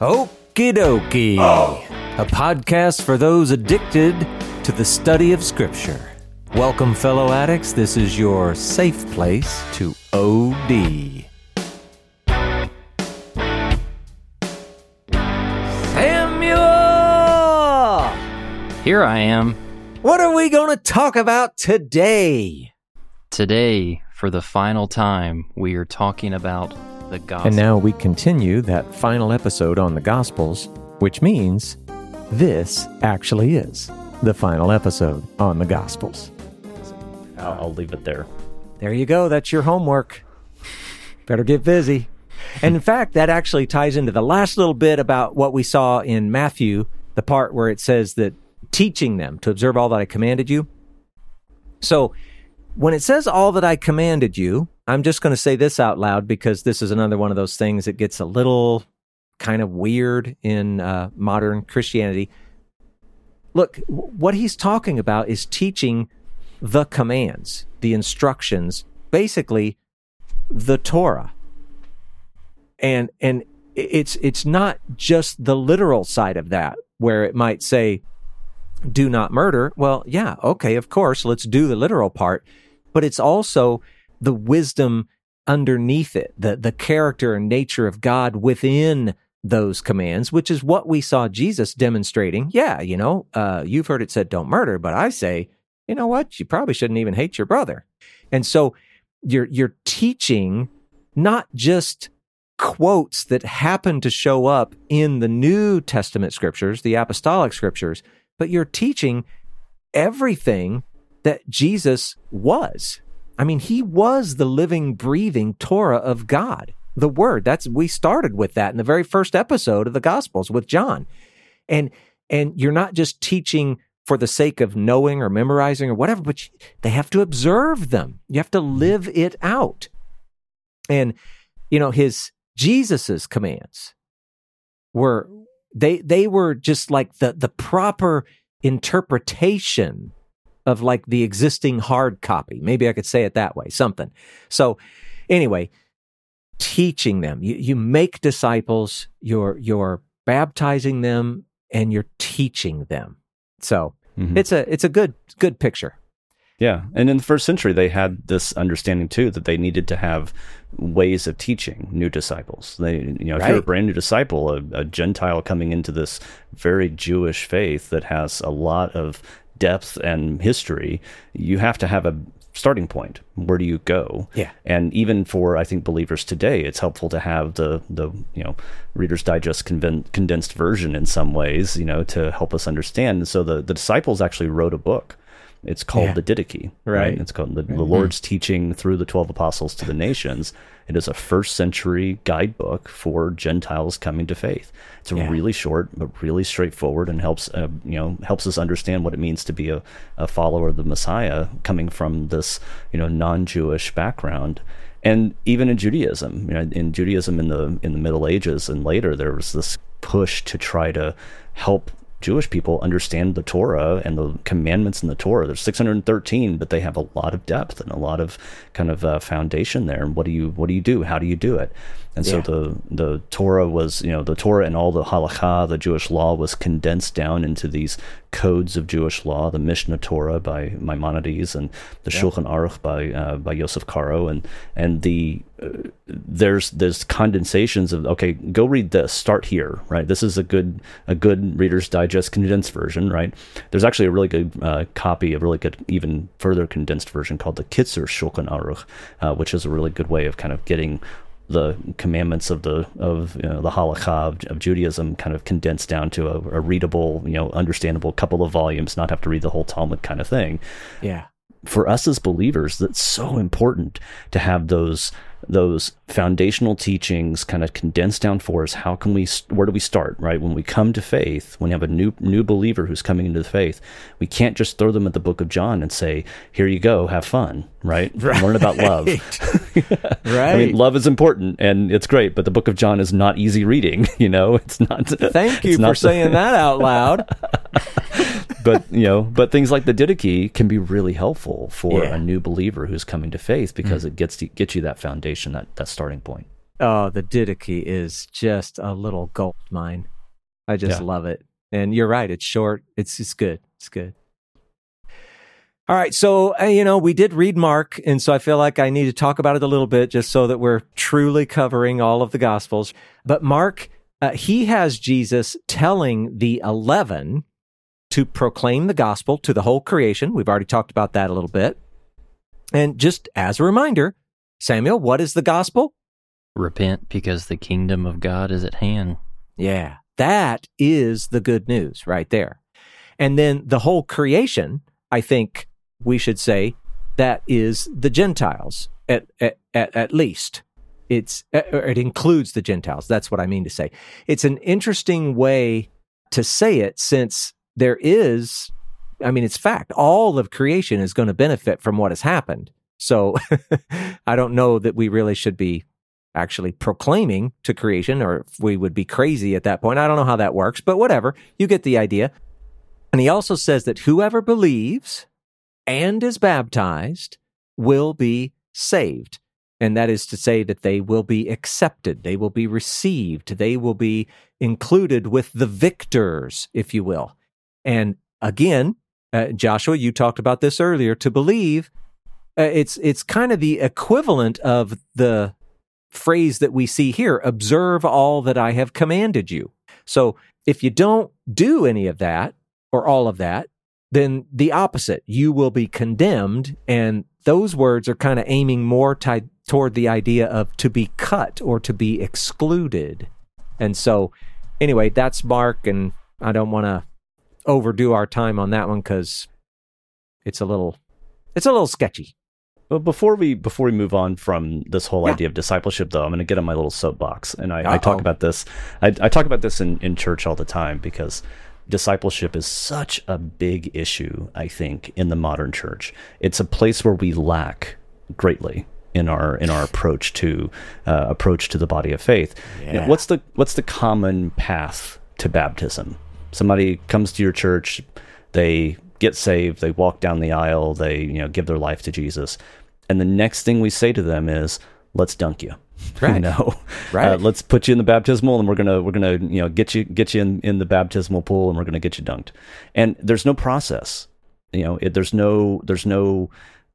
Okie dokie. Oh. A podcast for those addicted to the study of Scripture. Welcome, fellow addicts. This is your safe place to OD. Samuel! Here I am What are we going to talk about today? today for the final time. We are talking about the. And now we continue that final episode on the Gospels, which means this actually is the final episode on the Gospels. I'll, I'll leave it there. There you go. That's your homework. Better get busy. And in fact, that actually ties into the last little bit about what we saw in Matthew, the part where it says that teaching them to observe all that I commanded you. So when it says all that I commanded you, I'm just going to say this out loud because this is another one of those things that gets a little kind of weird in uh, modern Christianity. Look, what he's talking about is teaching the commands, the instructions, basically the Torah. And and it's it's not just the literal side of that where it might say do not murder. Well, yeah, okay, of course, let's do the literal part, but it's also the wisdom underneath it, the the character and nature of God within those commands, which is what we saw Jesus demonstrating. Yeah, you know, uh, you've heard it said don't murder, but I say, you know what? You probably shouldn't even hate your brother. And so you're you're teaching not just quotes that happen to show up in the New Testament scriptures, the apostolic scriptures, but you're teaching everything that Jesus was. I mean, he was the living, breathing Torah of God, the Word. That's we started with that in the very first episode of the Gospels with John, and and you're not just teaching for the sake of knowing or memorizing or whatever, but you, they have to observe them. You have to live it out, and you know his Jesus's commands were they they were just like the the proper interpretation of like the existing hard copy. Maybe I could say it that way, something. So anyway, teaching them. You you make disciples, you're you're baptizing them and you're teaching them. So Mhm. it's a it's a good good picture. Yeah, and in the first century, they had this understanding too that they needed to have ways of teaching new disciples. They, you know, if you're a brand new disciple, a, a Gentile coming into this very Jewish faith that has a lot of depth and history, you have to have a starting point. Where do you go? Yeah. and even for I think believers today, it's helpful to have the the you know Reader's Digest conven- condensed version in some ways, you know, to help us understand. And so the the disciples actually wrote a book. It's called Yeah. the Didache, Right. right? It's called the, the Lord's teaching through the twelve apostles to the nations. It is a first century guidebook for Gentiles coming to faith. It's a Yeah. really short but really straightforward and helps uh, you know helps us understand what it means to be a, a follower of the Messiah coming from this you know non-Jewish background. And even in Judaism, you know, in Judaism in the in the Middle Ages and later, there was this push to try to help Jewish people understand the Torah and the commandments in the Torah. There's 613, but they have a lot of depth and a lot of kind of uh, foundation there. And what do you what do you do? How do you do it? And so Yeah. the the Torah was, you know, the Torah and all the halakha, the Jewish law, was condensed down into these codes of Jewish law. The Mishnah Torah by Maimonides and the Shulchan Aruch by uh, by Yosef Karo, and and the uh, there's there's condensations of okay, go read this. Start here, right? This is a good a good Reader's Digest condensed version, right? There's actually a really good uh, copy, a really good even further condensed version called the Kitzur Shulchan Aruch, uh, which is a really good way of kind of getting the commandments of the of you know, the halakha of, of Judaism kind of condensed down to a, a readable, you know, understandable couple of volumes, not have to read the whole Talmud kind of thing. Yeah. For us as believers, that's so important to have those those foundational teachings kind of condensed down for us. How can we? Where do we start? Right when we come to faith, when you have a new new believer who's coming into the faith, we can't just throw them at the Book of John and say, "Here you go, have fun." Right? Learn about love. Right. I mean, love is important and it's great, but the Book of John is not easy reading. You know, it's not. Thank you for the- saying that out loud. but you know, but things like the Didache can be really helpful for Yeah. a new believer who's coming to faith because it gets to, gets you that foundation, that that starting point. Oh, the Didache is just a little gold mine. I just Yeah. love it. And you're right. It's short. It's it's good. It's good. All right. So, uh, you know, we did read Mark. And so I feel like I need to talk about it a little bit just so that we're truly covering all of the Gospels. But Mark, uh, he has Jesus telling the 11 to proclaim the gospel to the whole creation. We've already talked about that a little bit. And just as a reminder, Samuel, what is the gospel? Repent because the kingdom of God is at hand. Yeah, that is the good news right there. And then the whole creation, I think we should say, that is the Gentiles at at, at, at least. It's uh, or it includes the Gentiles. That's what I mean to say. It's an interesting way to say it since there is I mean it's fact. All of creation is going to benefit from what has happened. So I don't know that we really should be actually proclaiming to creation, or if we would be crazy at that point. I don't know how that works, but whatever. You get the idea. And he also says that whoever believes and is baptized will be saved. And that is to say that they will be accepted, they will be received, they will be included with the victors, if you will. And again, uh, Joshua, you talked about this earlier. To believe, uh, it's it's kind of the equivalent of the phrase that we see here observe all that I have commanded you. So if you don't do any of that or all of that, then the opposite, you will be condemned. And those words are kind of aiming more tied toward the idea of to be cut or to be excluded. And so, anyway, that's Mark, and I don't want to overdo our time on that one because it's a little, it's a little sketchy. But before we before we move on from this whole Yeah. idea of discipleship, though, I'm going to get on my little soapbox, and I, I talk about this. I, I talk about this in, in church all the time because discipleship is such a big issue. I think in the modern church, it's a place where we lack greatly in our in our approach to uh, approach to the body of faith. You know, Yeah. what's the what's the common path to baptism? Somebody comes to your church, they get saved, they walk down the aisle, they you know give their life to Jesus, and the next thing we say to them is, "Let's dunk you." You Right. know, Right. Uh, let's put you in the baptismal, and we're gonna we're gonna you know get you get you in, in the baptismal pool, and we're gonna get you dunked. And there's no process. You know, it, there's no there's no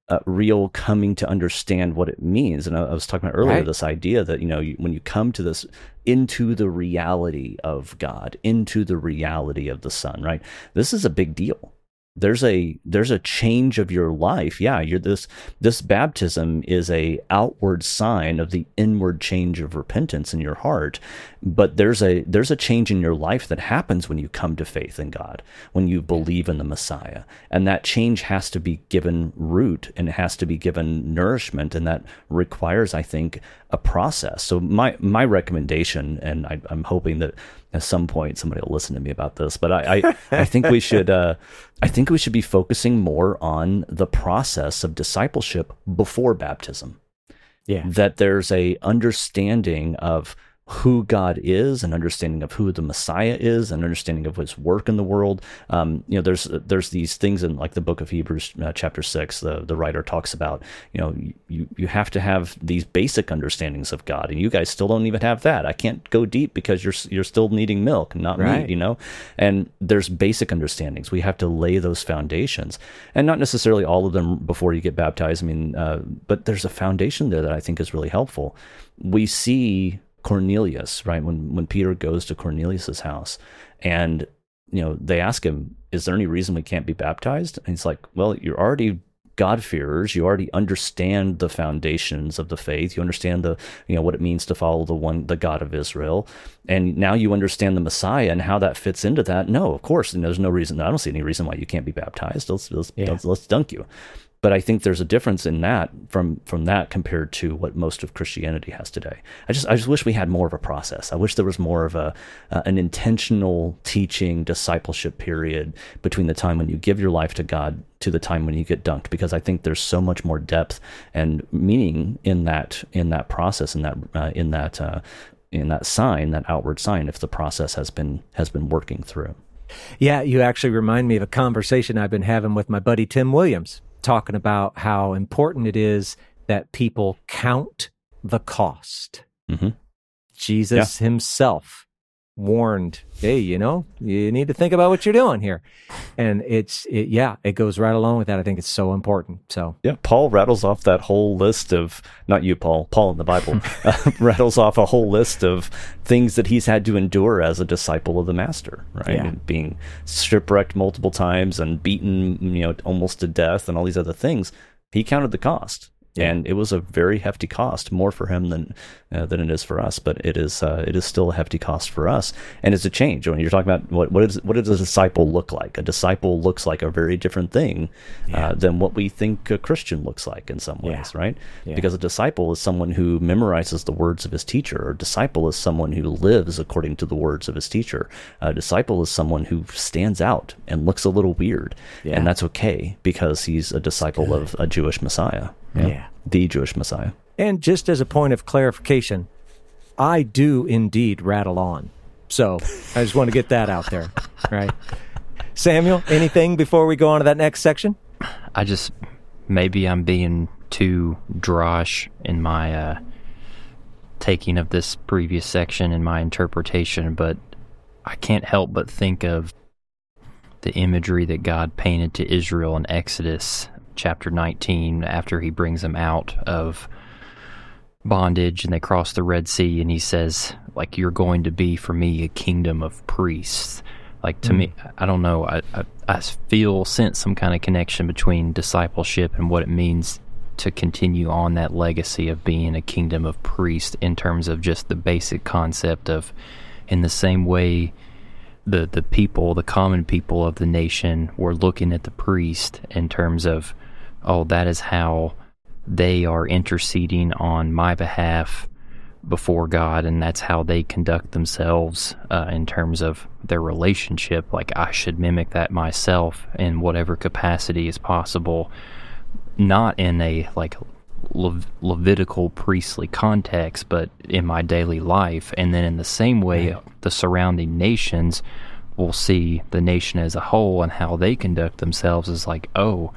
uh, real coming to understand what it means. And I, I was talking about earlier Right. this idea that you know you, when you come to this into the reality of God, into the reality of the Son, right? This is a big deal. There's a there's a change of your life. Yeah, you're this this baptism is a outward sign of the inward change of repentance in your heart, but there's a there's a change in your life that happens when you come to faith in God, when you believe in the Messiah. And that change has to be given root and it has to be given nourishment and that requires I think a process. So my my recommendation and I, I'm hoping that at some point somebody will listen to me about this, but I I, I think we should uh, I think we should be focusing more on the process of discipleship before baptism Yeah. that there's a understanding of who God is, an understanding of who the Messiah is, an understanding of His work in the world. Um, you know, there's there's these things in like the book of Hebrews, uh, chapter six. The the writer talks about you know you you have to have these basic understandings of God, and you guys still don't even have that. I can't go deep because you're you're still needing milk, not Right. meat. You know, and there's basic understandings. We have to lay those foundations, and not necessarily all of them before you get baptized. I mean, uh, but there's a foundation there that I think is really helpful. We see Cornelius, right? When when Peter goes to Cornelius's house, and you know they ask him, "Is there any reason we can't be baptized?" And he's like, "Well, you're already." God-fearers, you already understand the foundations of the faith. You understand the, you know, what it means to follow the one, the God of Israel, and now you understand the Messiah and how that fits into that. No, of course, and there's no reason. I don't see any reason why you can't be baptized. Let's let's, Yeah. let's, let's dunk you. But I think there's a difference in that from from that compared to what most of Christianity has today. I just I just wish we had more of a process. I wish there was more of a uh, an intentional teaching discipleship period between the time when you give your life to God to the time when you get dunked because I think there's so much more depth and meaning in that in that process in that uh, in that uh, in that sign that outward sign if the process has been has been working through. Yeah, you actually remind me of a conversation I've been having with my buddy Tim Williams, talking about how important it is that people count the cost. Mhm. Jesus himself warned, "Hey, you know, you need to think about what you're doing here." And it's it, yeah, it goes right along with that. I think it's so important. So Yeah, Paul rattles off that whole list of not you, Paul. Paul in the Bible uh, rattles off a whole list of things that he's had to endure as a disciple of the Master, right? Yeah. Being shipwrecked multiple times and beaten, you know, almost to death, and all these other things. He counted the cost, Yeah. and it was a very hefty cost, more for him than uh, than it is for us. But it is uh, it is still a hefty cost for us, and it's a change when you're talking about what what is what does a disciple look like? A disciple looks like a very different thing uh, than what we think a Christian looks like in some ways, right? Yeah. Because a disciple is someone who memorizes the words of his teacher. A disciple is someone who lives according to the words of his teacher. A disciple is someone who stands out and looks a little weird, Yeah. and that's okay because he's a disciple of a Jewish Messiah. You know, Yeah. the Jewish Messiah. And just as a point of clarification, I do indeed rattle on. So I just want to get that out there, right? Samuel, anything before we go on to that next section? I just maybe I'm being too drosh in my uh, taking of this previous section and my interpretation, but I can't help but think of the imagery that God painted to Israel in Exodus chapter 19 after he brings them out of bondage and they cross the Red Sea and he says like you're going to be for me a kingdom of priests. Like to me hmm. I don't know. I, I I feel sense some kind of connection between discipleship and what it means to continue on that legacy of being a kingdom of priests in terms of just the basic concept of in the same way the the people, the common people of the nation were looking at the priest in terms of, oh, that is how they are interceding on my behalf before God, and that's how they conduct themselves uh, in terms of their relationship. Like I should mimic that myself in whatever capacity is possible, not in a like Lev- Levitical priestly context, but in my daily life. And then in the same way, the surrounding nations will see the nation as a whole and how they conduct themselves as like, oh,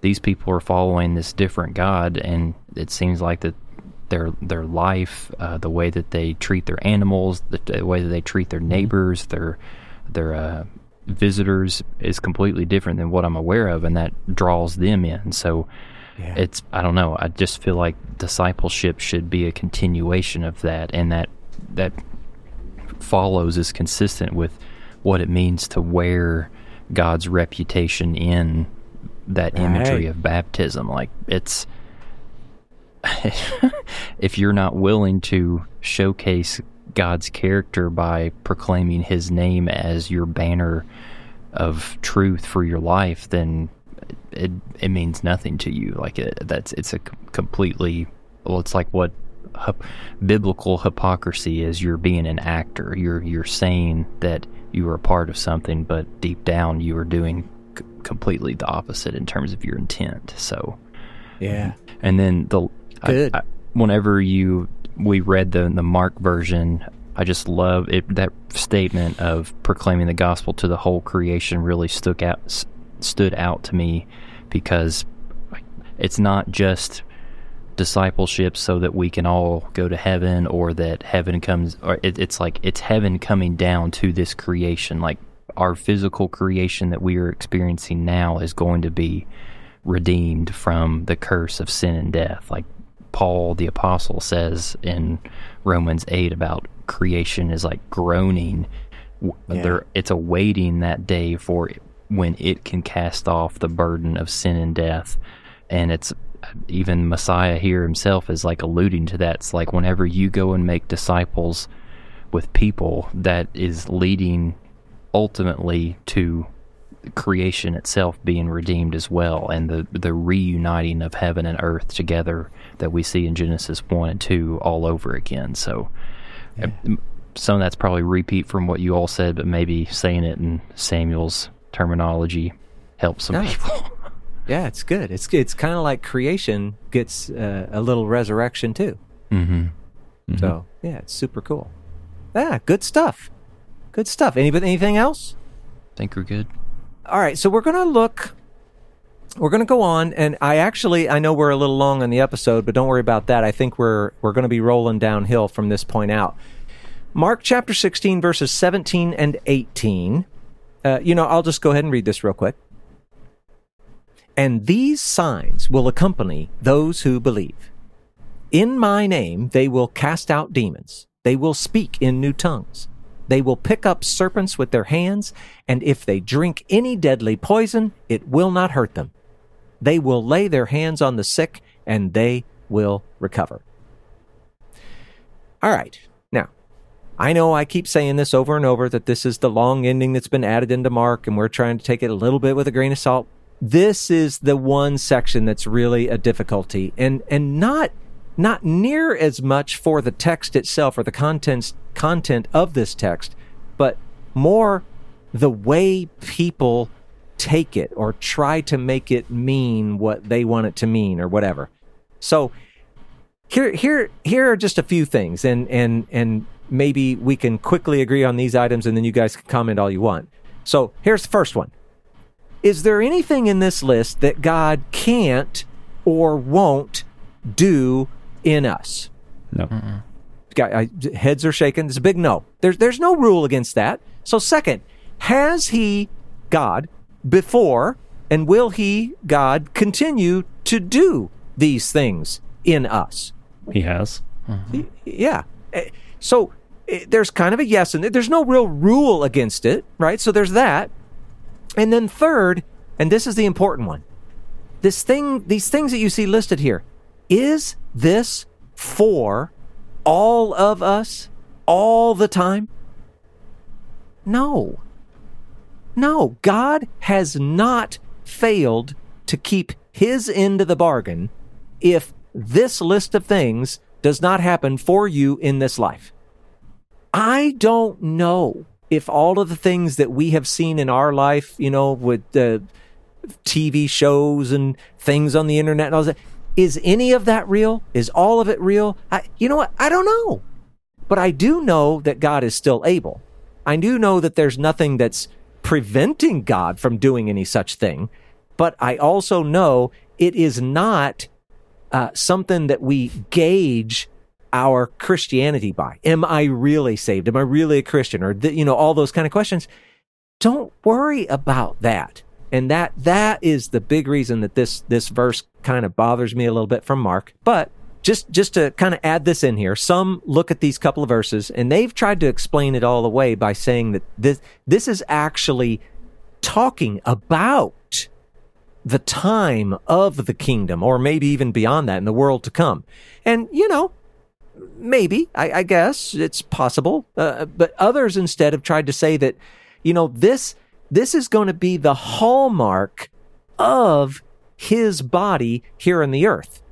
these people are following this different God, and it seems like that their their life, uh, the way that they treat their animals, the, the way that they treat their neighbors, their their uh, visitors is completely different than what I'm aware of, and that draws them in. So Yeah. it's I don't know. I just feel like discipleship should be a continuation of that, and that that follows is consistent with what it means to wear God's reputation in that imagery of baptism. Like it's if you're not willing to showcase God's character by proclaiming his name as your banner of truth for your life, then it it means nothing to you. Like it, that's it's a completely well, it's like what biblical hypocrisy is. You're being an actor. You're you're saying that you are a part of something, but deep down you are doing completely the opposite in terms of your intent. So Yeah. and then the Good. I, I, whenever you we read the the Mark version, I just love it. That statement of proclaiming the gospel to the whole creation really stuck out stood out to me because it's not just discipleship so that we can all go to heaven or that heaven comes or it, it's like it's heaven coming down to this creation like our physical creation that we are experiencing now is going to be redeemed from the curse of sin and death. Like paul the apostle says in romans 8 about creation is like groaning. Yeah. there it's awaiting that day for when it can cast off the burden of sin and death. And it's even messiah here himself is like alluding to that. It's like whenever you go and make disciples with people that is leading ultimately to creation itself being redeemed as well and the the reuniting of heaven and earth together that we see in Genesis 1 and 2 all over again so uh, some of that's probably repeat from what you all said but maybe saying it in Samuel's terminology helps some No. people Yeah, it's good. It's it's kind of like creation gets uh, a little resurrection too. mm-hmm. So yeah, it's super cool. Yeah, good stuff. Good stuff. Anybody anything else? think we're good All right, so we're gonna look we're going to go on, and I actually I know we're a little long on the episode, but don't worry about that. I think we're we're going to be rolling downhill from this point out. Mark chapter 16, verses 17 and 18. Uh, you know, I'll just go ahead and read this real quick. And these signs will accompany those who believe. In my name they will cast out demons. They will speak in new tongues. They will pick up serpents with their hands, and if they drink any deadly poison, it will not hurt them. They will lay their hands on the sick, and they will recover. All right. Now, I know I keep saying this over and over that this is the long ending that's been added into Mark, and we're trying to take it a little bit with a grain of salt. This is the one section that's really a difficulty, and and not not near as much for the text itself or the contents content of this text, but more the way people take it or try to make it mean what they want it to mean or whatever. So here here here are just a few things and and and maybe we can quickly agree on these items and then you guys can comment all you want. So here's the first one. Is there anything in this list that God can't or won't do in us? No. Guy, I, heads are shaking. It's a big no. There's there's no rule against that. So second, has he God before and will he God continue to do these things in us? He has. Yeah. Eh, So eh, there's kind of a yes and there's no real rule against it, right? So there's that. And then third, and this is the important one. This thing these things that you see listed here, is this for all of us all the time? No. No, God has not failed to keep his end of the bargain if this list of things does not happen for you in this life. I don't know if all of the things that we have seen in our life, you know, with uh, TV shows and things on the internet and all that, is any of that real? Is all of it real? I, you know what? I don't know. But I do know that God is still able. I do know that there's nothing that's preventing God from doing any such thing. But I also know it is not uh, something that we gauge our Christianity by. Am I really saved? Am I really a Christian? Or, you know, all those kind of questions. Don't worry about that. And that, that is the big reason that this, this verse kind of bothers me a little bit from Mark. But just, just to kind of add this in here, some look at these couple of verses and they've tried to explain it all away by saying that this, this is actually talking about the time of the kingdom, or maybe even beyond that in the world to come. And, you know, maybe, I, I guess it's possible. Uh, but others instead have tried to say that, you know, this, this is going to be the hallmark of his body here on the earth.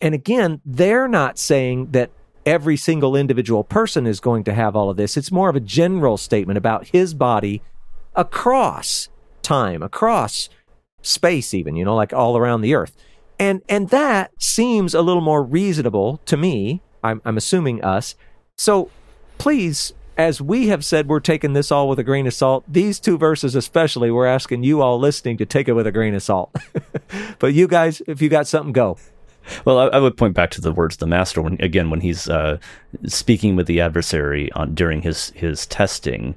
And again, they're not saying that every single individual person is going to have all of this. It's more of a general statement about his body across time, across space even, you know, like all around the earth. And and that seems a little more reasonable to me. I'm I'm assuming us. So please as we have said we're taking this all with a grain of salt, these two verses especially, we're asking you all listening to take it with a grain of salt. but you guys, if you got something, go. Well, I, I would point back to the words of the master when again when he's uh, speaking with the adversary on during his his testing.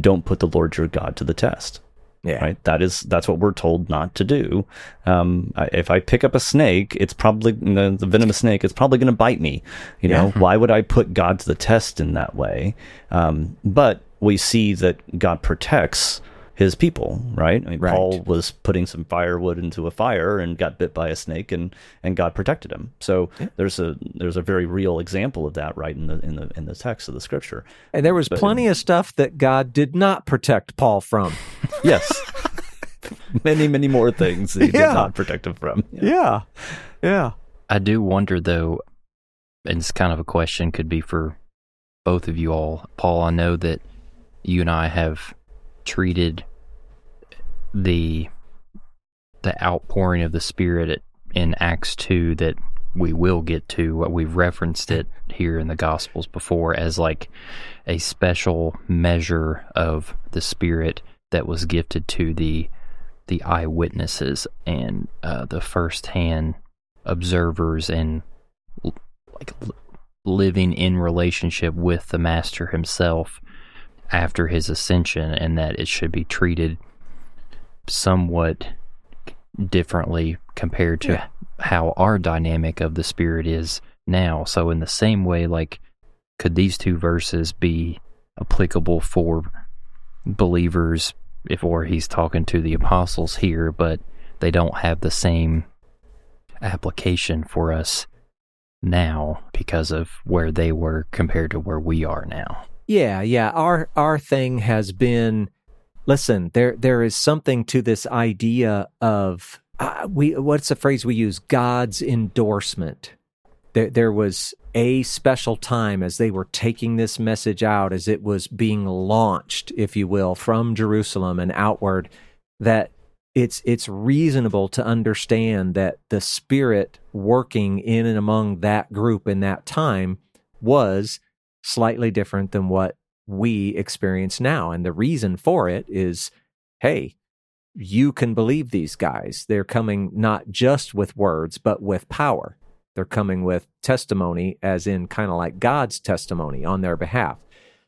Don't put the Lord your God to the test. Yeah. Right. That is that's what we're told not to do. Um, I, if I pick up a snake, it's probably the, the venomous snake. It's probably going to bite me. You know, why would I put God to the test in that way? Um, but we see that God protects his people, right? I mean, Right. Paul was putting some firewood into a fire and got bit by a snake, and and God protected him. So there's a there's a very real example of that right in the in the in the text of the scripture. And there was plenty of stuff that God did not protect Paul from. Yes. many, many more things that he Yeah. did not protect him from. Yeah. Yeah. I do wonder though, and it's kind of a question could be for both of you all. Paul, I know that you and I have treated the the outpouring of the Spirit in Acts two that we will get to. What we've referenced it here in the Gospels before as like a special measure of the Spirit that was gifted to the the eyewitnesses and uh, the firsthand observers and like living in relationship with the master himself after his ascension and that it should be treated somewhat differently compared to Yeah. how our dynamic of the spirit is now so in the same way like could these two verses be applicable for believers if or he's talking to the apostles here but they don't have the same application for us now because of where they were compared to where we are now Yeah, yeah. Our our thing has been listen, there there is something to this idea of uh, we what's the phrase we use? God's endorsement. There there was a special time as they were taking this message out as it was being launched, if you will, from Jerusalem and outward that it's it's reasonable to understand that the spirit working in and among that group in that time was slightly different than what we experience now. And the reason for it is hey, you can believe these guys. They're coming not just with words, but with power. They're coming with testimony, as in kind of like God's testimony on their behalf.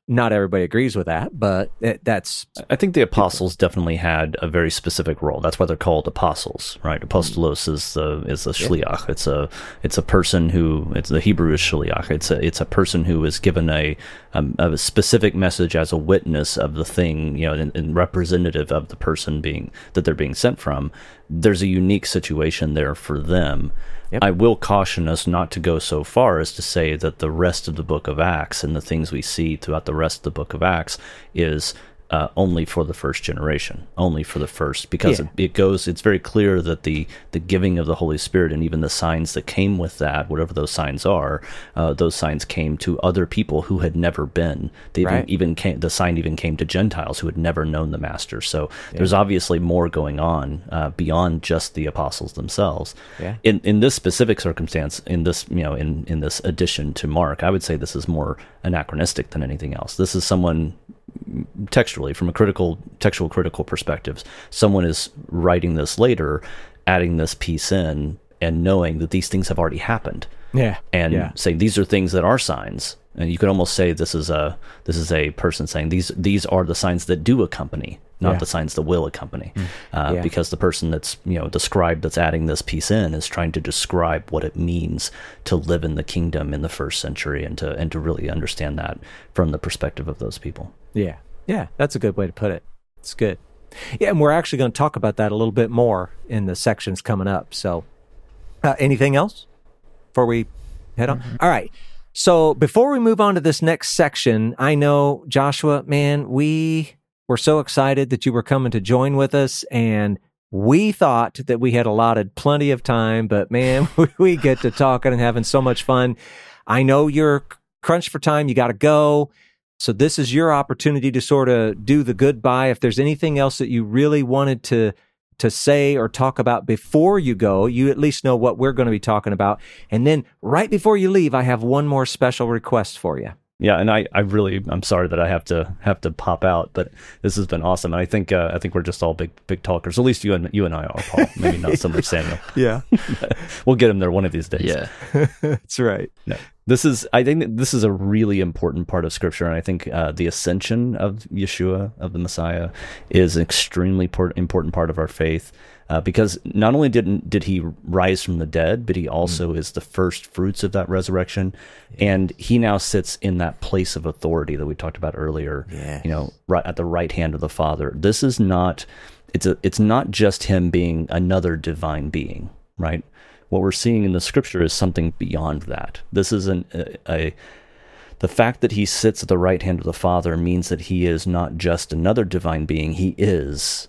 Not everybody agrees with that, but it, that's I think the apostles definitely had a very specific role. That's why they're called apostles, right? Apostolos is the is the shliach. It's a it's a person who it's the Hebrew is shliach. It's a it's a person who is given a um, a specific message as a witness of the thing, you know, and, and representative of the person being that they're being sent from. There's a unique situation there for them. Yep. I will caution us not to go so far as to say that the rest of the book of Acts and the things we see throughout the rest of the book of Acts is uh, only for the first generation, only for the first, because Yeah. it, it goes. It's very clear that the the giving of the Holy Spirit and even the signs that came with that, whatever those signs are, uh, those signs came to other people who had never been. They even, Right. even came. The sign even came to Gentiles who had never known the Master. So there's obviously more going on uh, beyond just the apostles themselves Yeah. in in this specific circumstance in this you know in in this addition to mark i would say this is more anachronistic than anything else this is someone textually from a critical textual critical perspectives someone is writing this later adding this piece in and knowing that these things have already happened yeah, and yeah. saying these are things that are signs and you could almost say this is a this is a person saying these these are the signs that do accompany not Yeah. Mm. the signs that will accompany uh, Yeah. because the person that's you know described that's adding this piece in is trying to describe what it means to live in the kingdom in the first century and to and to really understand that from the perspective of those people Yeah. Yeah. That's a good way to put it. It's good. Yeah. And we're actually going to talk about that a little bit more in the sections coming up. So, uh, anything else before we head on? All right. So, before we move on to this next section, I know, Joshua, man, we were so excited that you were coming to join with us. And we thought that we had allotted plenty of time, but man, we get to talking and having so much fun. I know you're crunched for time. You got to go. So this is your opportunity to sort of do the goodbye. If there's anything else that you really wanted to to say or talk about before you go, you at least know what we're going to be talking about. And then right before you leave, I have one more special request for you. Yeah and i i really i'm sorry that i have to have to pop out but this has been awesome and i think uh, i think we're just all big big talkers. At least you and you and i are paul. Maybe not so much samuel. Yeah, we'll get him there one of these days. Yeah. That's right. No. This is, I think, this is a really important part of Scripture, and I think uh, the ascension of Yeshua, of the Messiah, is an extremely important part of our faith, uh, because not only didn't did he rise from the dead, but he also is the first fruits of that resurrection, and he now sits in that place of authority that we talked about earlier. Yes. You know, right at the right hand of the Father. This is not, it's a, it's not just him being another divine being, right? What we're seeing in the scripture is something beyond that. This is an, a, a the fact that he sits at the right hand of the Father means that he is not just another divine being; he is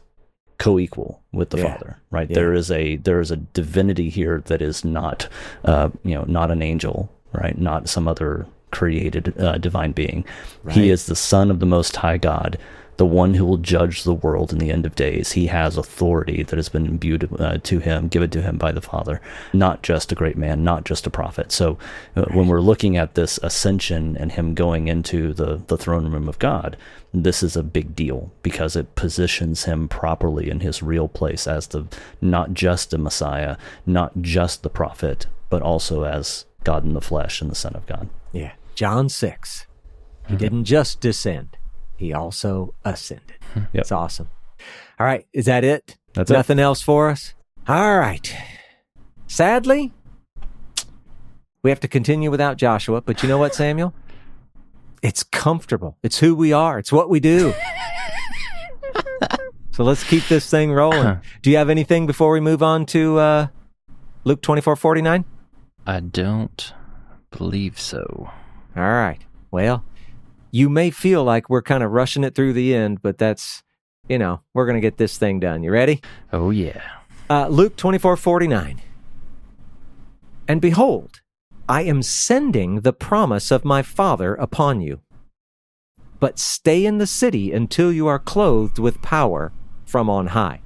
co-equal with the Yeah. Father. Right? Yeah. There is a there is a divinity here that is not, uh, you know, not an angel, right? Not some other created uh, divine being. Right. He is the Son of the Most High God, the one who will judge the world in the end of days. He has authority that has been imbued uh, to him, given to him by the Father, not just a great man, not just a prophet. So uh, when we're looking at this ascension and him going into the, the throne room of God, this is a big deal because it positions him properly in his real place as the not just the Messiah, not just the prophet, but also as God in the flesh and the Son of God. Yeah. John 6. He didn't just descend, he also ascended. Yep. It's awesome. All right. Is that it? That's it. Nothing else for us? All right. Sadly, we have to continue without Joshua, but you know what, Samuel? It's comfortable. It's who we are. It's what we do. so let's keep this thing rolling. Do you have anything before we move on to uh, Luke twenty four forty nine? I don't believe so. All right. Well, you may feel like we're kind of rushing it through the end, but that's, you know, we're going to get this thing done. You ready? Oh, yeah. Uh, Luke twenty four forty nine. And behold, I am sending the promise of my Father upon you. But stay in the city until you are clothed with power from on high.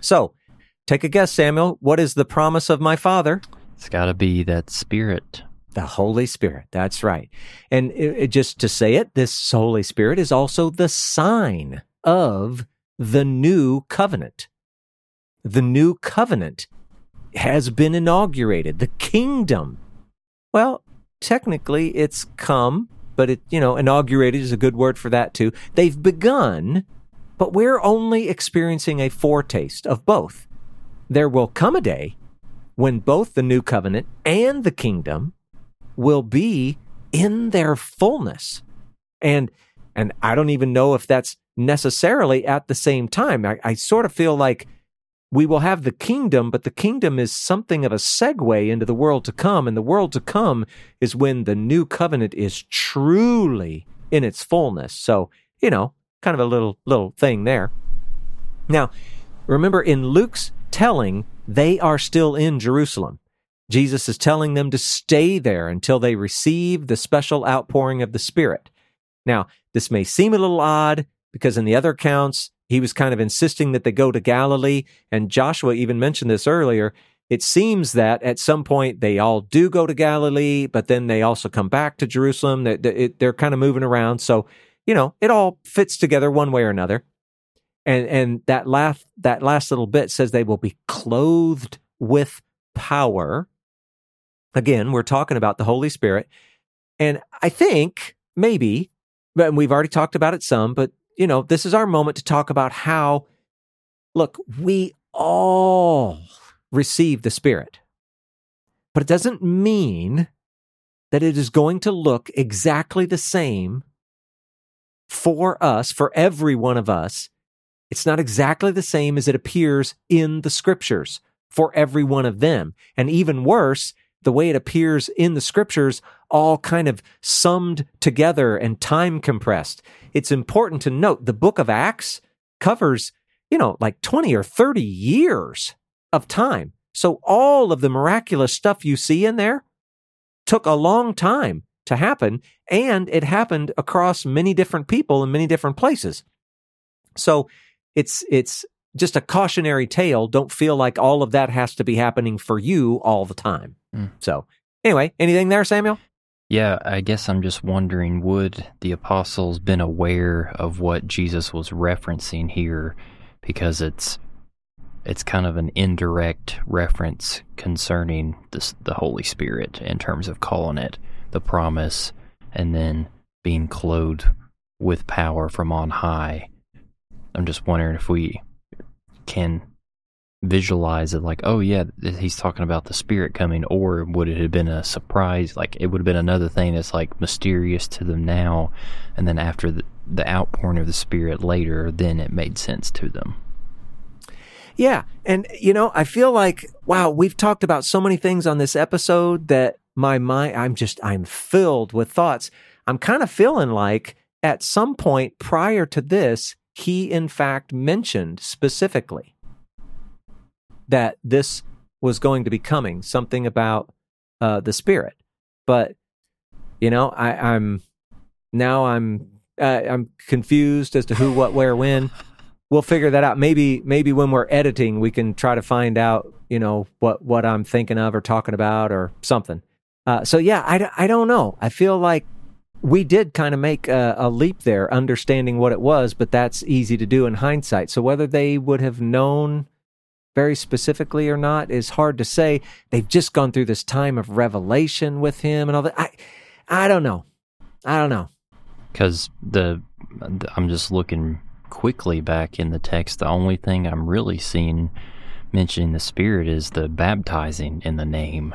So, take a guess, Samuel. What is the promise of my Father? It's got to be that spirit. The Holy Spirit. That's right. And it, it- just to say it, this Holy Spirit is also the sign of the new covenant. The new covenant has been inaugurated. The kingdom. Well, technically it's come, but it, you know, inaugurated is a good word for that too. They've begun, but we're only experiencing a foretaste of both. There will come a day when both the new covenant and the kingdom will be in their fullness. And and I don't even know if that's necessarily at the same time. I, I sort of feel like we will have the kingdom, but the kingdom is something of a segue into the world to come. And the world to come is when the new covenant is truly in its fullness. So, you know, kind of a little little thing there. Now, remember in Luke's telling, they are still in Jerusalem. Jesus is telling them to stay there until they receive the special outpouring of the Spirit. Now, this may seem a little odd because in the other accounts, he was kind of insisting that they go to Galilee. And Joshua even mentioned this earlier. It seems that at some point they all do go to Galilee, but then they also come back to Jerusalem. They- they- They're kind of moving around. So, you know, it all fits together one way or another. And, and that last, that last little bit says they will be clothed with power. Again, we're talking about the Holy Spirit. And I think maybe, but we've already talked about it some, but you know, this is our moment to talk about how, look, we all receive the Spirit, but it doesn't mean that it is going to look exactly the same for us, for every one of us. It's not exactly the same as it appears in the scriptures for every one of them. And even worse, the way it appears in the scriptures, all kind of summed together and time compressed. It's important to note the book of Acts covers, you know, like 20 or 30 years of time. So all of the miraculous stuff you see in there took a long time to happen, and it happened across many different people in many different places. So it's it's just a cautionary tale. Don't feel like all of that has to be happening for you all the time. Mm. So anyway, anything there, Samuel? Yeah, I guess I'm just wondering would the apostles been aware of what Jesus was referencing here because it's it's kind of an indirect reference concerning this, the Holy Spirit in terms of calling it the promise and then being clothed with power from on high. I'm just wondering if we can visualize it like, oh yeah, he's talking about the spirit coming, or would it have been a surprise? Like it would have been another thing that's like mysterious to them now, and then after the, the outpouring of the spirit later, then it made sense to them. Yeah. And, you know, I feel like, wow, we've talked about so many things on this episode that my mind, I'm just, I'm filled with thoughts. I'm kind of feeling like at some point prior to this, he in fact mentioned specifically that this was going to be coming, something about uh, the spirit. But, you know, I, I'm now I'm Uh, I'm confused as to who, what, where, when. We'll figure that out. Maybe maybe when we're editing, we can try to find out, you know, what what I'm thinking of or talking about or something. Uh, so yeah, I, I don't know. I feel like we did kind of make a, a, leap there, understanding what it was, but that's easy to do in hindsight. So whether they would have known very specifically or not is hard to say. They've just gone through this time of revelation with him and all that. I, I don't know. I don't know. Because the, I'm just looking quickly back in the text. The only thing I'm really seeing mentioning the Spirit is the baptizing in the name.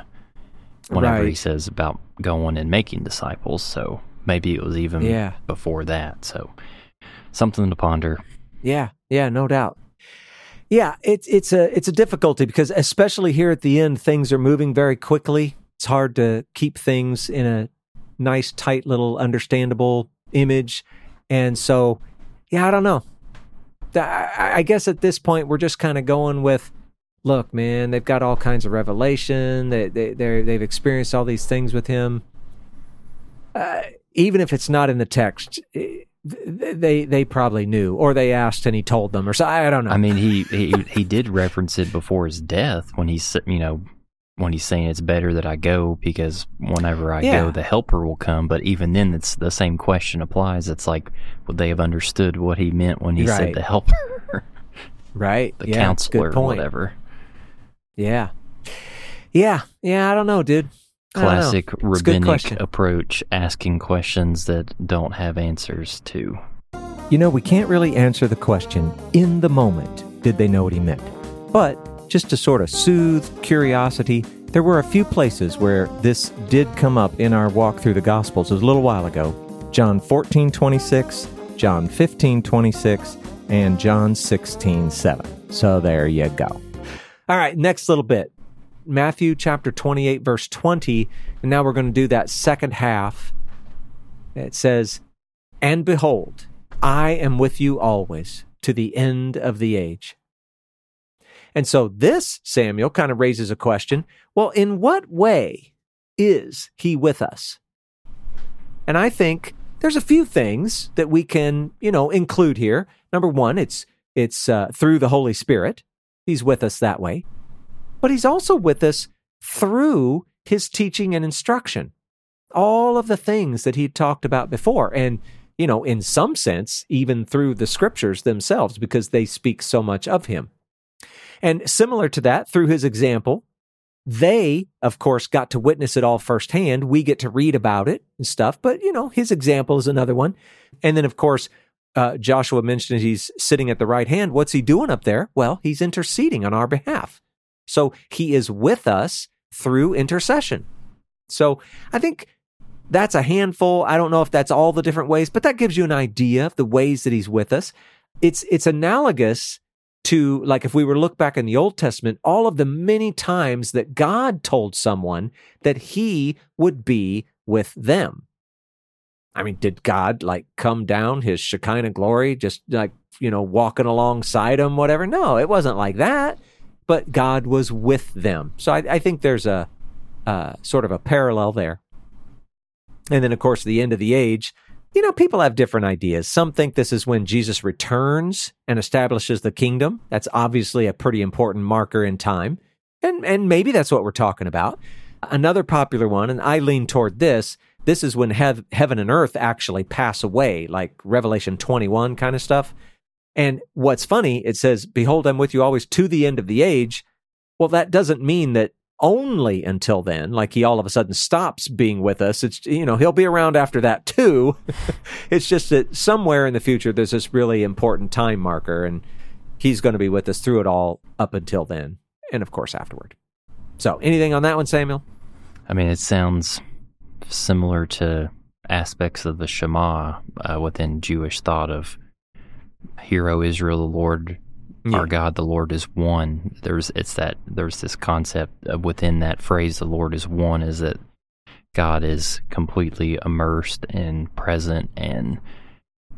Whenever Right. he says about going and making disciples, so maybe it was even Yeah. before that. So something to ponder. Yeah, yeah, no doubt. Yeah, it's it's a it's a difficulty because especially here at the end, things are moving very quickly. It's hard to keep things in a nice, tight, little, understandable image, and so yeah, I don't know. I guess at this point we're just kind of going with, look, man, they've got all kinds of revelation. They they they've experienced all these things with him. Uh, even if it's not in the text, eh, they they probably knew, or they asked and he told them, or so. I don't know. I mean, he, he he did reference it before his death when he's you know when he's saying it's better that I go because whenever I Yeah. go, the helper will come. But even then, it's the same question applies. It's like would they have understood what he meant when he Right. said the helper, right? the yeah, counselor, good point. whatever. Yeah, yeah, yeah. I don't know, dude. I don't know. Classic It's a good rabbinic approach, asking questions that don't have answers to. You know, we can't really answer the question in the moment, did they know what he meant? But just to sort of soothe curiosity, there were a few places where this did come up in our walk through the Gospels. It was a little while ago. John 14, 26, John 15, 26, and John 16, 7. So there you go. All right, next little bit. Matthew chapter 28, verse 20. And now we're going to do that second half. It says, And behold, I am with you always to the end of the age. And so this, Samuel, kind of raises a question. Well, in what way is he with us? And I think there's a few things that we can, you know, include here. Number one, it's it's uh, through the Holy Spirit. He's with us that way, but he's also with us through his teaching and instruction. All of the things that he talked about before, and you know, in some sense, even through the scriptures themselves, because they speak so much of him. And similar to that, through his example, they, of course, got to witness it all firsthand. We get to read about it and stuff, but you know, his example is another one. And then, of course, uh, Joshua mentioned he's sitting at the right hand. What's he doing up there? Well, he's interceding on our behalf. So he is with us through intercession. So I think that's a handful. I don't know if that's all the different ways, but that gives you an idea of the ways that he's with us. It's it's analogous to like if we were to look back in the Old Testament, all of the many times that God told someone that he would be with them. I mean, did God like come down his Shekinah glory, just like, you know, walking alongside them, whatever? No, it wasn't like that. But God was with them. So I, I think there's a uh, sort of a parallel there. And then, of course, the end of the age, you know, people have different ideas. Some think this is when Jesus returns and establishes the kingdom. That's obviously a pretty important marker in time. And, and maybe that's what we're talking about. Another popular one, and I lean toward this, this is when hev- heaven and earth actually pass away, like Revelation 21 kind of stuff. And what's funny, it says, Behold, I'm with you always to the end of the age. Well, that doesn't mean that only until then, like he all of a sudden stops being with us. It's, you know, he'll be around after that too. it's just that somewhere in the future, there's this really important time marker, and he's going to be with us through it all up until then. And of course, afterward. So, anything on that one, Samuel? I mean, it sounds similar to aspects of the Shema uh, within Jewish thought of "Hero Israel, the Lord, Yeah. our God, the Lord is one." There's it's that there's this concept within that phrase, "The Lord is one," is that God is completely immersed and present and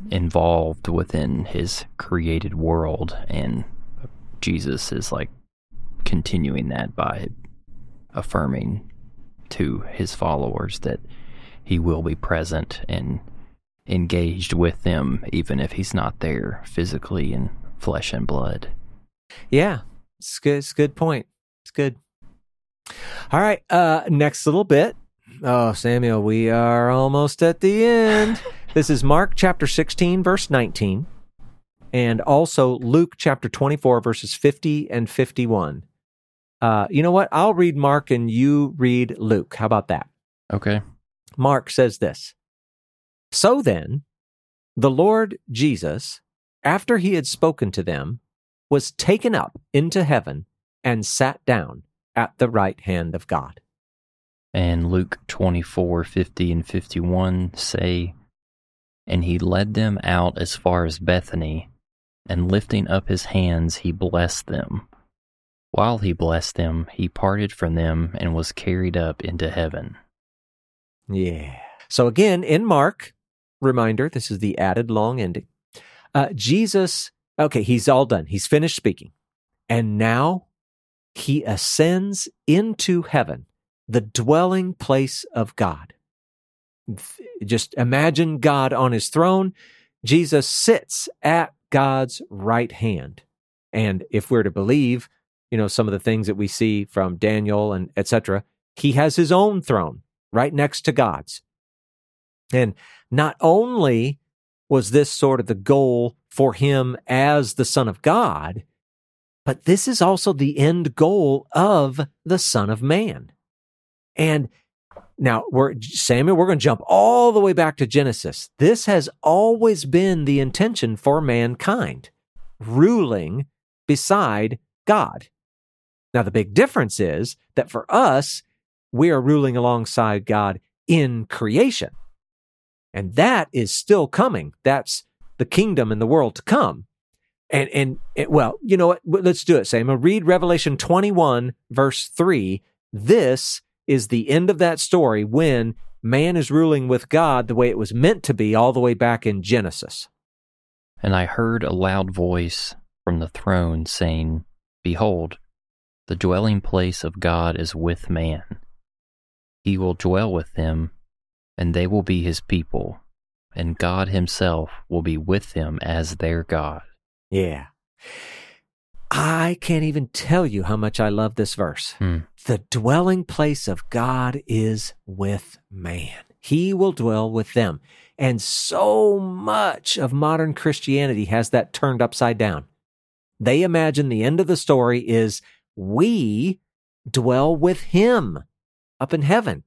involved within His created world, and Jesus is like continuing that by affirming to his followers that he will be present and engaged with them, even if he's not there physically in flesh and blood. Yeah, it's good. It's a good point. It's good. All right. Uh, next little bit. Oh, Samuel, we are almost at the end. this is Mark chapter 16, verse 19, and also Luke chapter 24, verses 50 and 51. Uh, you know what? I'll read Mark and you read Luke. How about that? Okay. Mark says this So then, the Lord Jesus, after he had spoken to them, was taken up into heaven and sat down at the right hand of God. And Luke 24, 50 and 51 say, And he led them out as far as Bethany, and lifting up his hands, he blessed them. While he blessed them, he parted from them and was carried up into heaven. Yeah. So again, in Mark, reminder, this is the added long ending. Uh, Jesus, okay, he's all done. He's finished speaking. And now he ascends into heaven, the dwelling place of God. Just imagine God on his throne. Jesus sits at God's right hand. And if we're to believe, you know, some of the things that we see from Daniel and etc., he has his own throne right next to God's. And not only was this sort of the goal for him as the Son of God, but this is also the end goal of the Son of Man. And now we're Samuel, we're going to jump all the way back to Genesis. This has always been the intention for mankind, ruling beside God. Now the big difference is that for us, we are ruling alongside God in creation. And that is still coming. That's the kingdom and the world to come. And, and, and well, you know what? Let's do it, Sam. Read Revelation 21, verse 3. This is the end of that story when man is ruling with God the way it was meant to be all the way back in Genesis. And I heard a loud voice from the throne saying, Behold, the dwelling place of God is with man. He will dwell with them, and they will be his people, and God himself will be with them as their God. Yeah. I can't even tell you how much I love this verse. Hmm. The dwelling place of God is with man. He will dwell with them. And so much of modern Christianity has that turned upside down. They imagine the end of the story is we dwell with him up in heaven.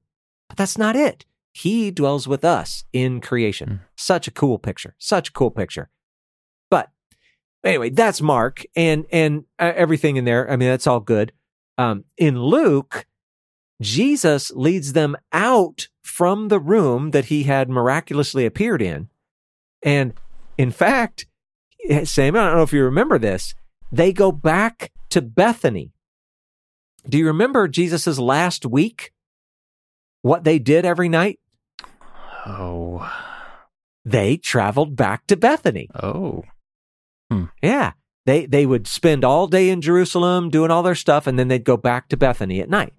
But that's not it. He dwells with us in creation. Hmm. Such a cool picture. Such a cool picture. But anyway, that's Mark and and uh, everything in there. I mean, that's all good. Um, in Luke, Jesus leads them out from the room that he had miraculously appeared in, and in fact, Sam, I don't know if you remember this. They go back to Bethany. Do you remember Jesus's last week? What they did every night? Oh. They traveled back to Bethany. Oh. Yeah. They they would spend all day in Jerusalem doing all their stuff and then they'd go back to Bethany at night.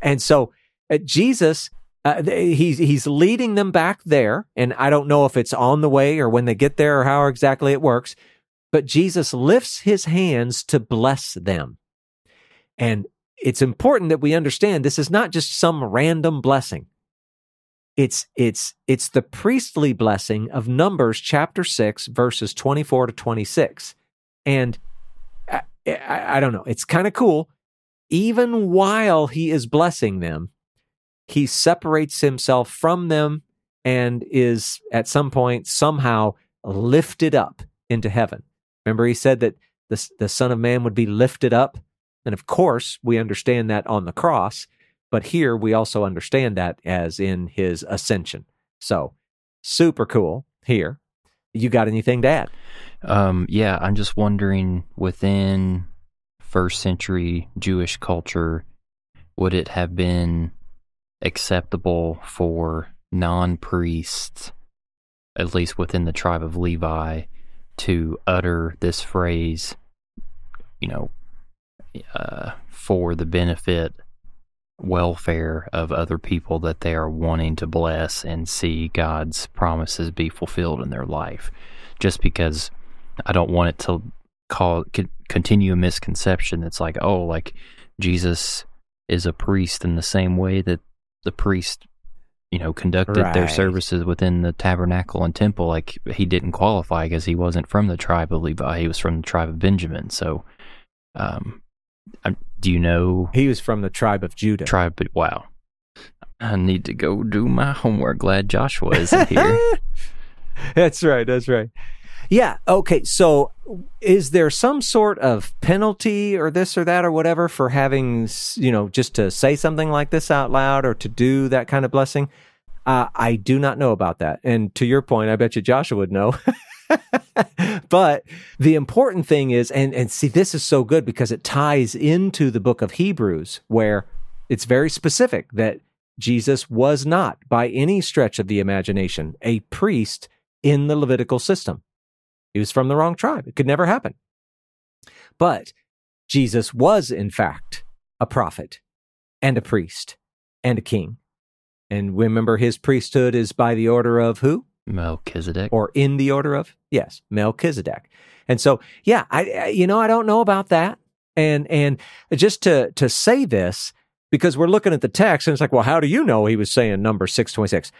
And so uh, Jesus uh, he's he's leading them back there and I don't know if it's on the way or when they get there or how exactly it works, but Jesus lifts his hands to bless them. And it's important that we understand this is not just some random blessing. It's it's it's the priestly blessing of Numbers chapter 6 verses 24 to 26. And I, I, I don't know, it's kind of cool. Even while he is blessing them, he separates himself from them and is at some point somehow lifted up into heaven. Remember he said that the the son of man would be lifted up and of course, we understand that on the cross, but here we also understand that as in his ascension. So, super cool here. You got anything to add? Um, yeah, I'm just wondering within first century Jewish culture, would it have been acceptable for non priests, at least within the tribe of Levi, to utter this phrase, you know, uh, for the benefit welfare of other people that they are wanting to bless and see God's promises be fulfilled in their life. Just because I don't want it to call continue a misconception that's like, oh, like Jesus is a priest in the same way that the priest you know conducted right. their services within the tabernacle and temple like he didn't qualify because he wasn't from the tribe of levi he was from the tribe of benjamin so um do you know he was from the tribe of judah tribe but wow i need to go do my homework glad joshua isn't here that's right that's right yeah. Okay. So, is there some sort of penalty or this or that or whatever for having, you know, just to say something like this out loud or to do that kind of blessing? Uh, I do not know about that. And to your point, I bet you Joshua would know. but the important thing is, and, and see, this is so good because it ties into the book of Hebrews, where it's very specific that Jesus was not, by any stretch of the imagination, a priest in the Levitical system. He was from the wrong tribe. It could never happen. But Jesus was, in fact, a prophet and a priest and a king. And remember, his priesthood is by the order of who? Melchizedek. Or in the order of? Yes, Melchizedek. And so, yeah, I, you know, I don't know about that. And, and just to, to say this, because we're looking at the text and it's like, well, how do you know he was saying number 626?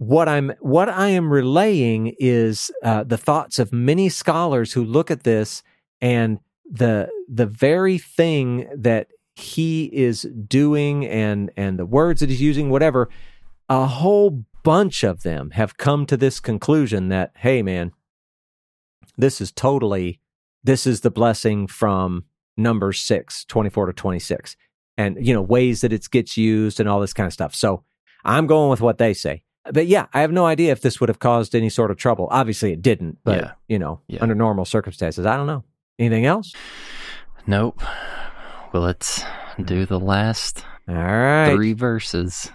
what I'm what I am relaying is uh, the thoughts of many scholars who look at this and the the very thing that he is doing and and the words that he's using whatever a whole bunch of them have come to this conclusion that hey man this is totally this is the blessing from number 6 24 to 26 and you know ways that it gets used and all this kind of stuff so i'm going with what they say but yeah, I have no idea if this would have caused any sort of trouble. Obviously, it didn't. But yeah. you know, yeah. under normal circumstances, I don't know. Anything else? Nope. Well, let's do mm. the last all right three verses.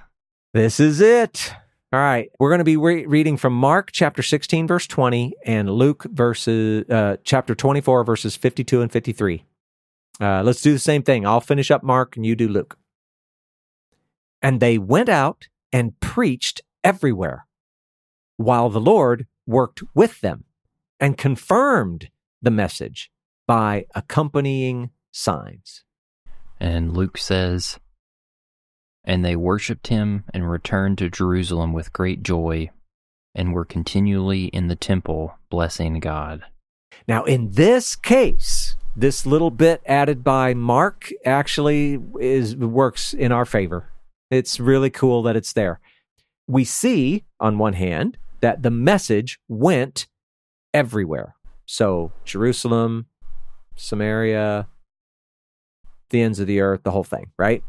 This is it. All right, we're going to be re- reading from Mark chapter 16 verse 20 and Luke verses uh, chapter 24 verses 52 and 53. Uh, let's do the same thing. I'll finish up Mark and you do Luke. And they went out and preached everywhere, while the Lord worked with them and confirmed the message by accompanying signs. And Luke says, And they worshipped him and returned to Jerusalem with great joy and were continually in the temple blessing God. Now, in this case, this little bit added by Mark actually is works in our favor. It's really cool that it's there we see, on one hand, that the message went everywhere. So, Jerusalem, Samaria, the ends of the earth, the whole thing, right?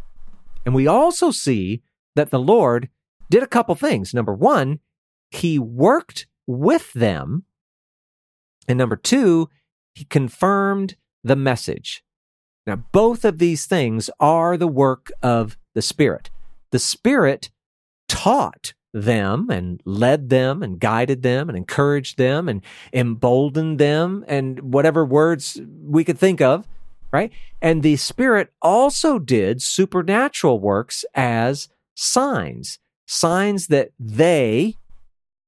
And we also see that the Lord did a couple things. Number one, he worked with them. And number two, he confirmed the message. Now, both of these things are the work of the Spirit. The Spirit taught them and led them and guided them and encouraged them and emboldened them and whatever words we could think of, right? And the Spirit also did supernatural works as signs, signs that they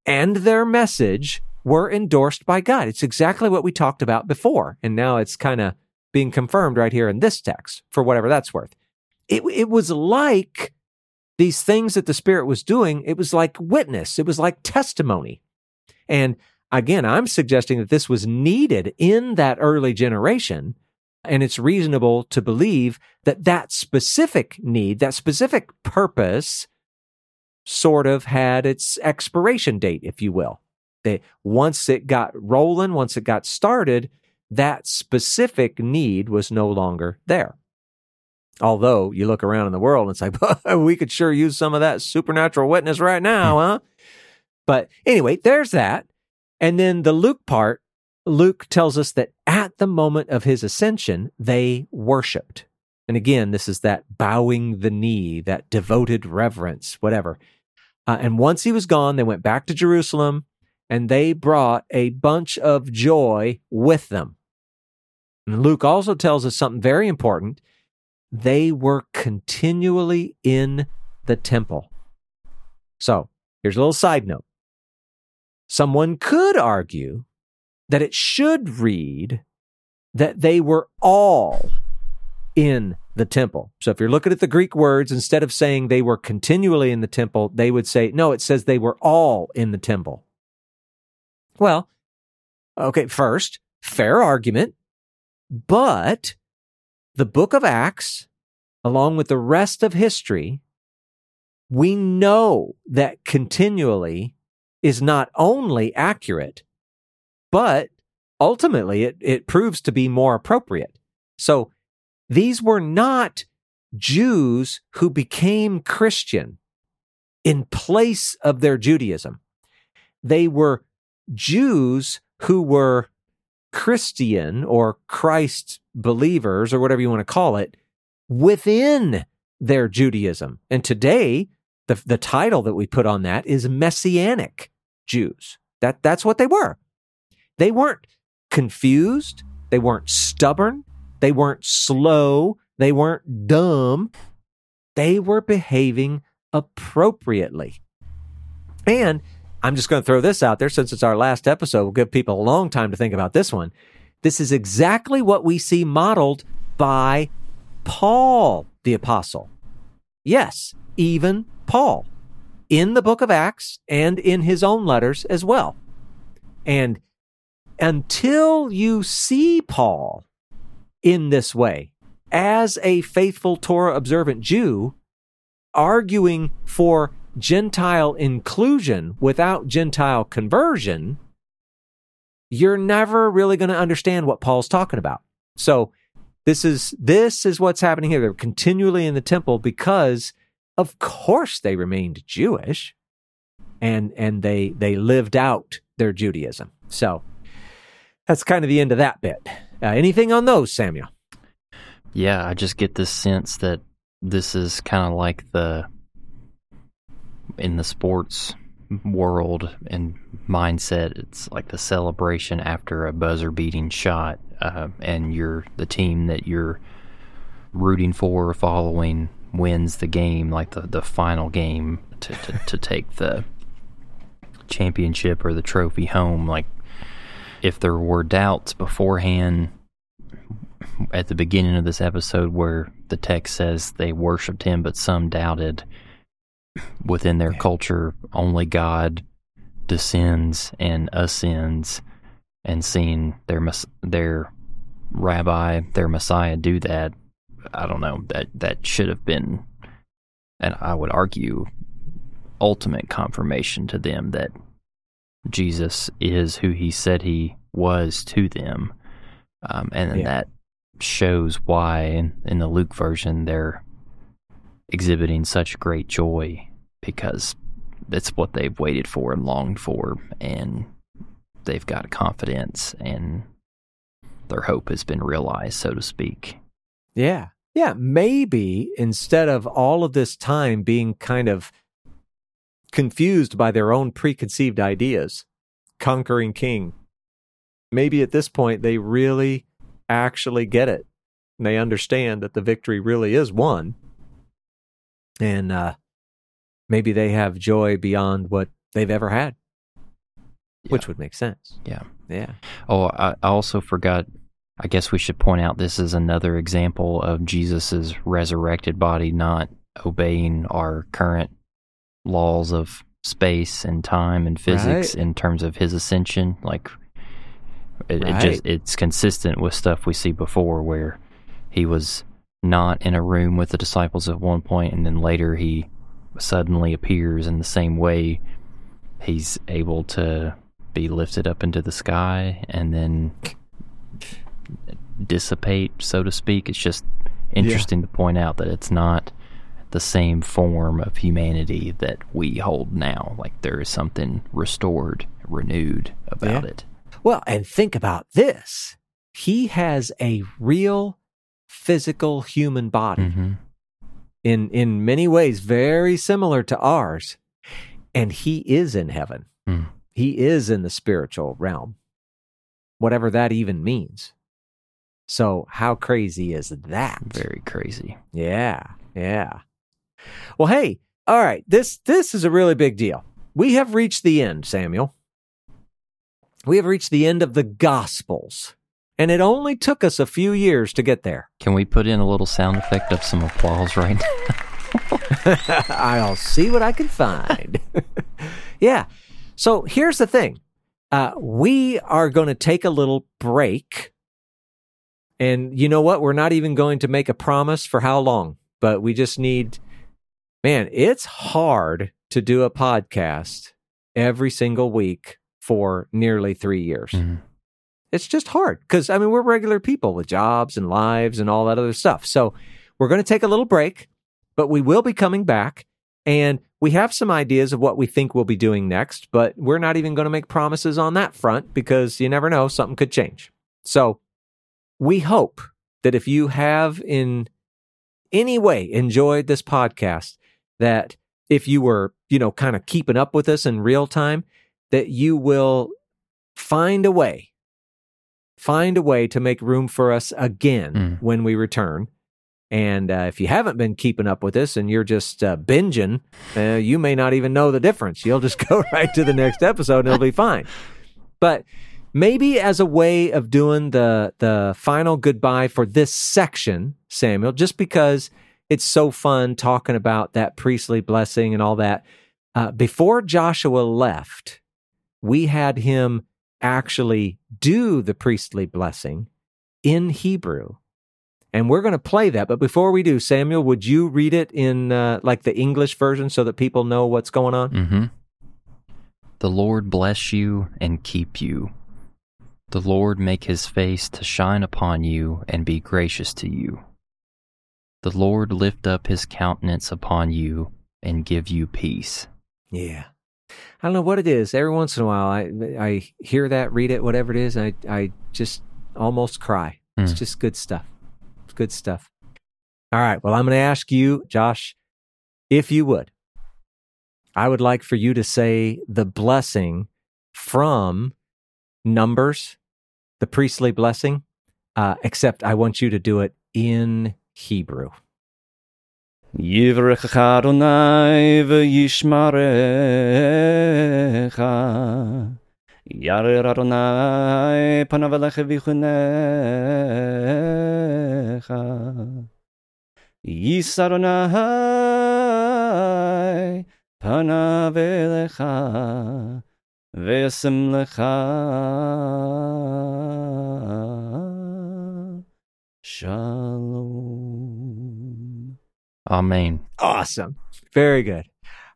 and their message were endorsed by God. It's exactly what we talked about before. And now it's kind of being confirmed right here in this text for whatever that's worth. It, it was like these things that the Spirit was doing, it was like witness, it was like testimony. And again, I'm suggesting that this was needed in that early generation. And it's reasonable to believe that that specific need, that specific purpose, sort of had its expiration date, if you will. That once it got rolling, once it got started, that specific need was no longer there. Although you look around in the world and it's like, we could sure use some of that supernatural witness right now, hmm. huh? But anyway, there's that. And then the Luke part, Luke tells us that at the moment of his ascension, they worshiped. And again, this is that bowing the knee, that devoted reverence, whatever. Uh, and once he was gone, they went back to Jerusalem and they brought a bunch of joy with them. And Luke also tells us something very important they were continually in the temple. So here's a little side note. Someone could argue that it should read that they were all in the temple. So if you're looking at the Greek words, instead of saying they were continually in the temple, they would say, no, it says they were all in the temple. Well, okay, first, fair argument, but the book of Acts, along with the rest of history, we know that continually is not only accurate, but ultimately it, it proves to be more appropriate. So these were not Jews who became Christian in place of their Judaism. They were Jews who were Christian or Christ believers or whatever you want to call it within their Judaism. And today, the, the title that we put on that is Messianic Jews. That, that's what they were. They weren't confused. They weren't stubborn. They weren't slow. They weren't dumb. They were behaving appropriately. And I'm just going to throw this out there since it's our last episode. We'll give people a long time to think about this one. This is exactly what we see modeled by Paul the Apostle. Yes, even Paul in the book of Acts and in his own letters as well. And until you see Paul in this way, as a faithful Torah observant Jew, arguing for Gentile inclusion without Gentile conversion, you're never really going to understand what Paul's talking about. So this is this is what's happening here. They're continually in the temple because of course they remained Jewish and and they they lived out their Judaism. So that's kind of the end of that bit. Uh, anything on those, Samuel? Yeah, I just get this sense that this is kind of like the in the sports world and mindset. It's like the celebration after a buzzer beating shot, uh, and you're the team that you're rooting for or following wins the game, like the, the final game to, to, to take the championship or the trophy home. Like if there were doubts beforehand at the beginning of this episode where the text says they worshiped him, but some doubted within their culture, only God descends and ascends, and seeing their their rabbi, their Messiah do that, I don't know that that should have been, and I would argue, ultimate confirmation to them that Jesus is who He said He was to them, um, and yeah. that shows why in, in the Luke version they're exhibiting such great joy because that's what they've waited for and longed for, and they've got confidence and their hope has been realized, so to speak. Yeah. Yeah. Maybe instead of all of this time being kind of confused by their own preconceived ideas, conquering king, maybe at this point they really actually get it. And they understand that the victory really is won. And uh, maybe they have joy beyond what they've ever had, yeah. which would make sense. Yeah. Yeah. Oh, I, I also forgot. I guess we should point out this is another example of Jesus's resurrected body not obeying our current laws of space and time and physics right. in terms of his ascension. Like it, right. it just it's consistent with stuff we see before where he was not in a room with the disciples at one point and then later he suddenly appears in the same way he's able to be lifted up into the sky and then dissipate so to speak it's just interesting yeah. to point out that it's not the same form of humanity that we hold now like there is something restored renewed about yeah. it well, and think about this. He has a real physical human body mm-hmm. in in many ways very similar to ours and he is in heaven. Mm. He is in the spiritual realm. Whatever that even means. So, how crazy is that? Very crazy. Yeah, yeah. Well, hey, all right. This this is a really big deal. We have reached the end, Samuel. We have reached the end of the Gospels, and it only took us a few years to get there. Can we put in a little sound effect of some applause right now? I'll see what I can find. yeah. So here's the thing. Uh, we are going to take a little break. And you know what? We're not even going to make a promise for how long, but we just need, man, it's hard to do a podcast every single week for nearly three years. Mhm. It's just hard because, I mean, we're regular people with jobs and lives and all that other stuff. So we're going to take a little break, but we will be coming back. And we have some ideas of what we think we'll be doing next, but we're not even going to make promises on that front because you never know, something could change. So we hope that if you have in any way enjoyed this podcast, that if you were, you know, kind of keeping up with us in real time, that you will find a way, find a way to make room for us again Mm. when we return. And uh, if you haven't been keeping up with this and you're just uh, binging, uh, you may not even know the difference. You'll just go right to the next episode and it'll be fine. But maybe as a way of doing the the final goodbye for this section, Samuel, just because it's so fun talking about that priestly blessing and all that. Uh, before Joshua left, we had him actually do the priestly blessing in Hebrew. And we're going to play that. But before we do, Samuel, would you read it in uh, like the English version so that people know what's going on? Mm-hmm. The Lord bless you and keep you. The Lord make his face to shine upon you and be gracious to you. The Lord lift up his countenance upon you and give you peace. Yeah. I don't know what it is. Every once in a while, I I hear that, read it, whatever it is, I I just almost cry. It's Hmm. just good stuff. It's good stuff. All right. Well, I'm going to ask you, Josh, if you would. I would like for you to say the blessing from Numbers, the priestly blessing, uh, except I want you to do it in Hebrew. Yivrech Adonai v'yishmarecha. Yarer Adonai panav elecha v'chunecha Yis Adonai panav elecha. V'esim lecha. Shalom. Amen. Awesome. Very good.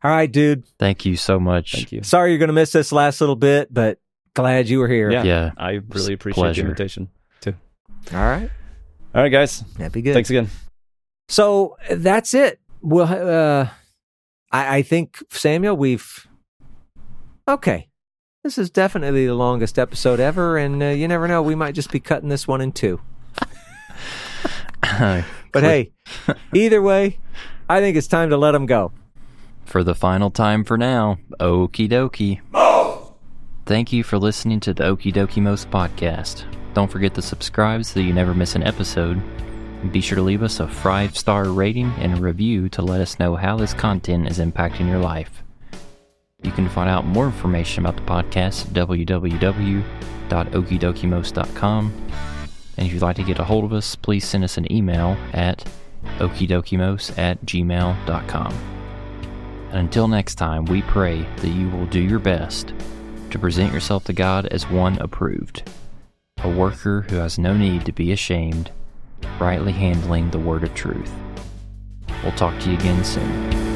All right, dude. Thank you so much. Thank you. Sorry you're going to miss this last little bit, but glad you were here. Yeah. yeah. I really appreciate the invitation, too. All right. All right, guys. That'd be good. Thanks again. So that's it. Well, uh, I, I think, Samuel, we've. Okay. This is definitely the longest episode ever, and uh, you never know. We might just be cutting this one in two. But hey, either way, I think it's time to let them go. For the final time for now, okie dokie. Thank you for listening to the Okie Dokimos podcast. Don't forget to subscribe so you never miss an episode. And Be sure to leave us a five star rating and a review to let us know how this content is impacting your life. You can find out more information about the podcast at www.okidokimos.com. And if you'd like to get a hold of us, please send us an email at okidokimos at gmail.com. And until next time, we pray that you will do your best to present yourself to God as one approved, a worker who has no need to be ashamed, rightly handling the word of truth. We'll talk to you again soon.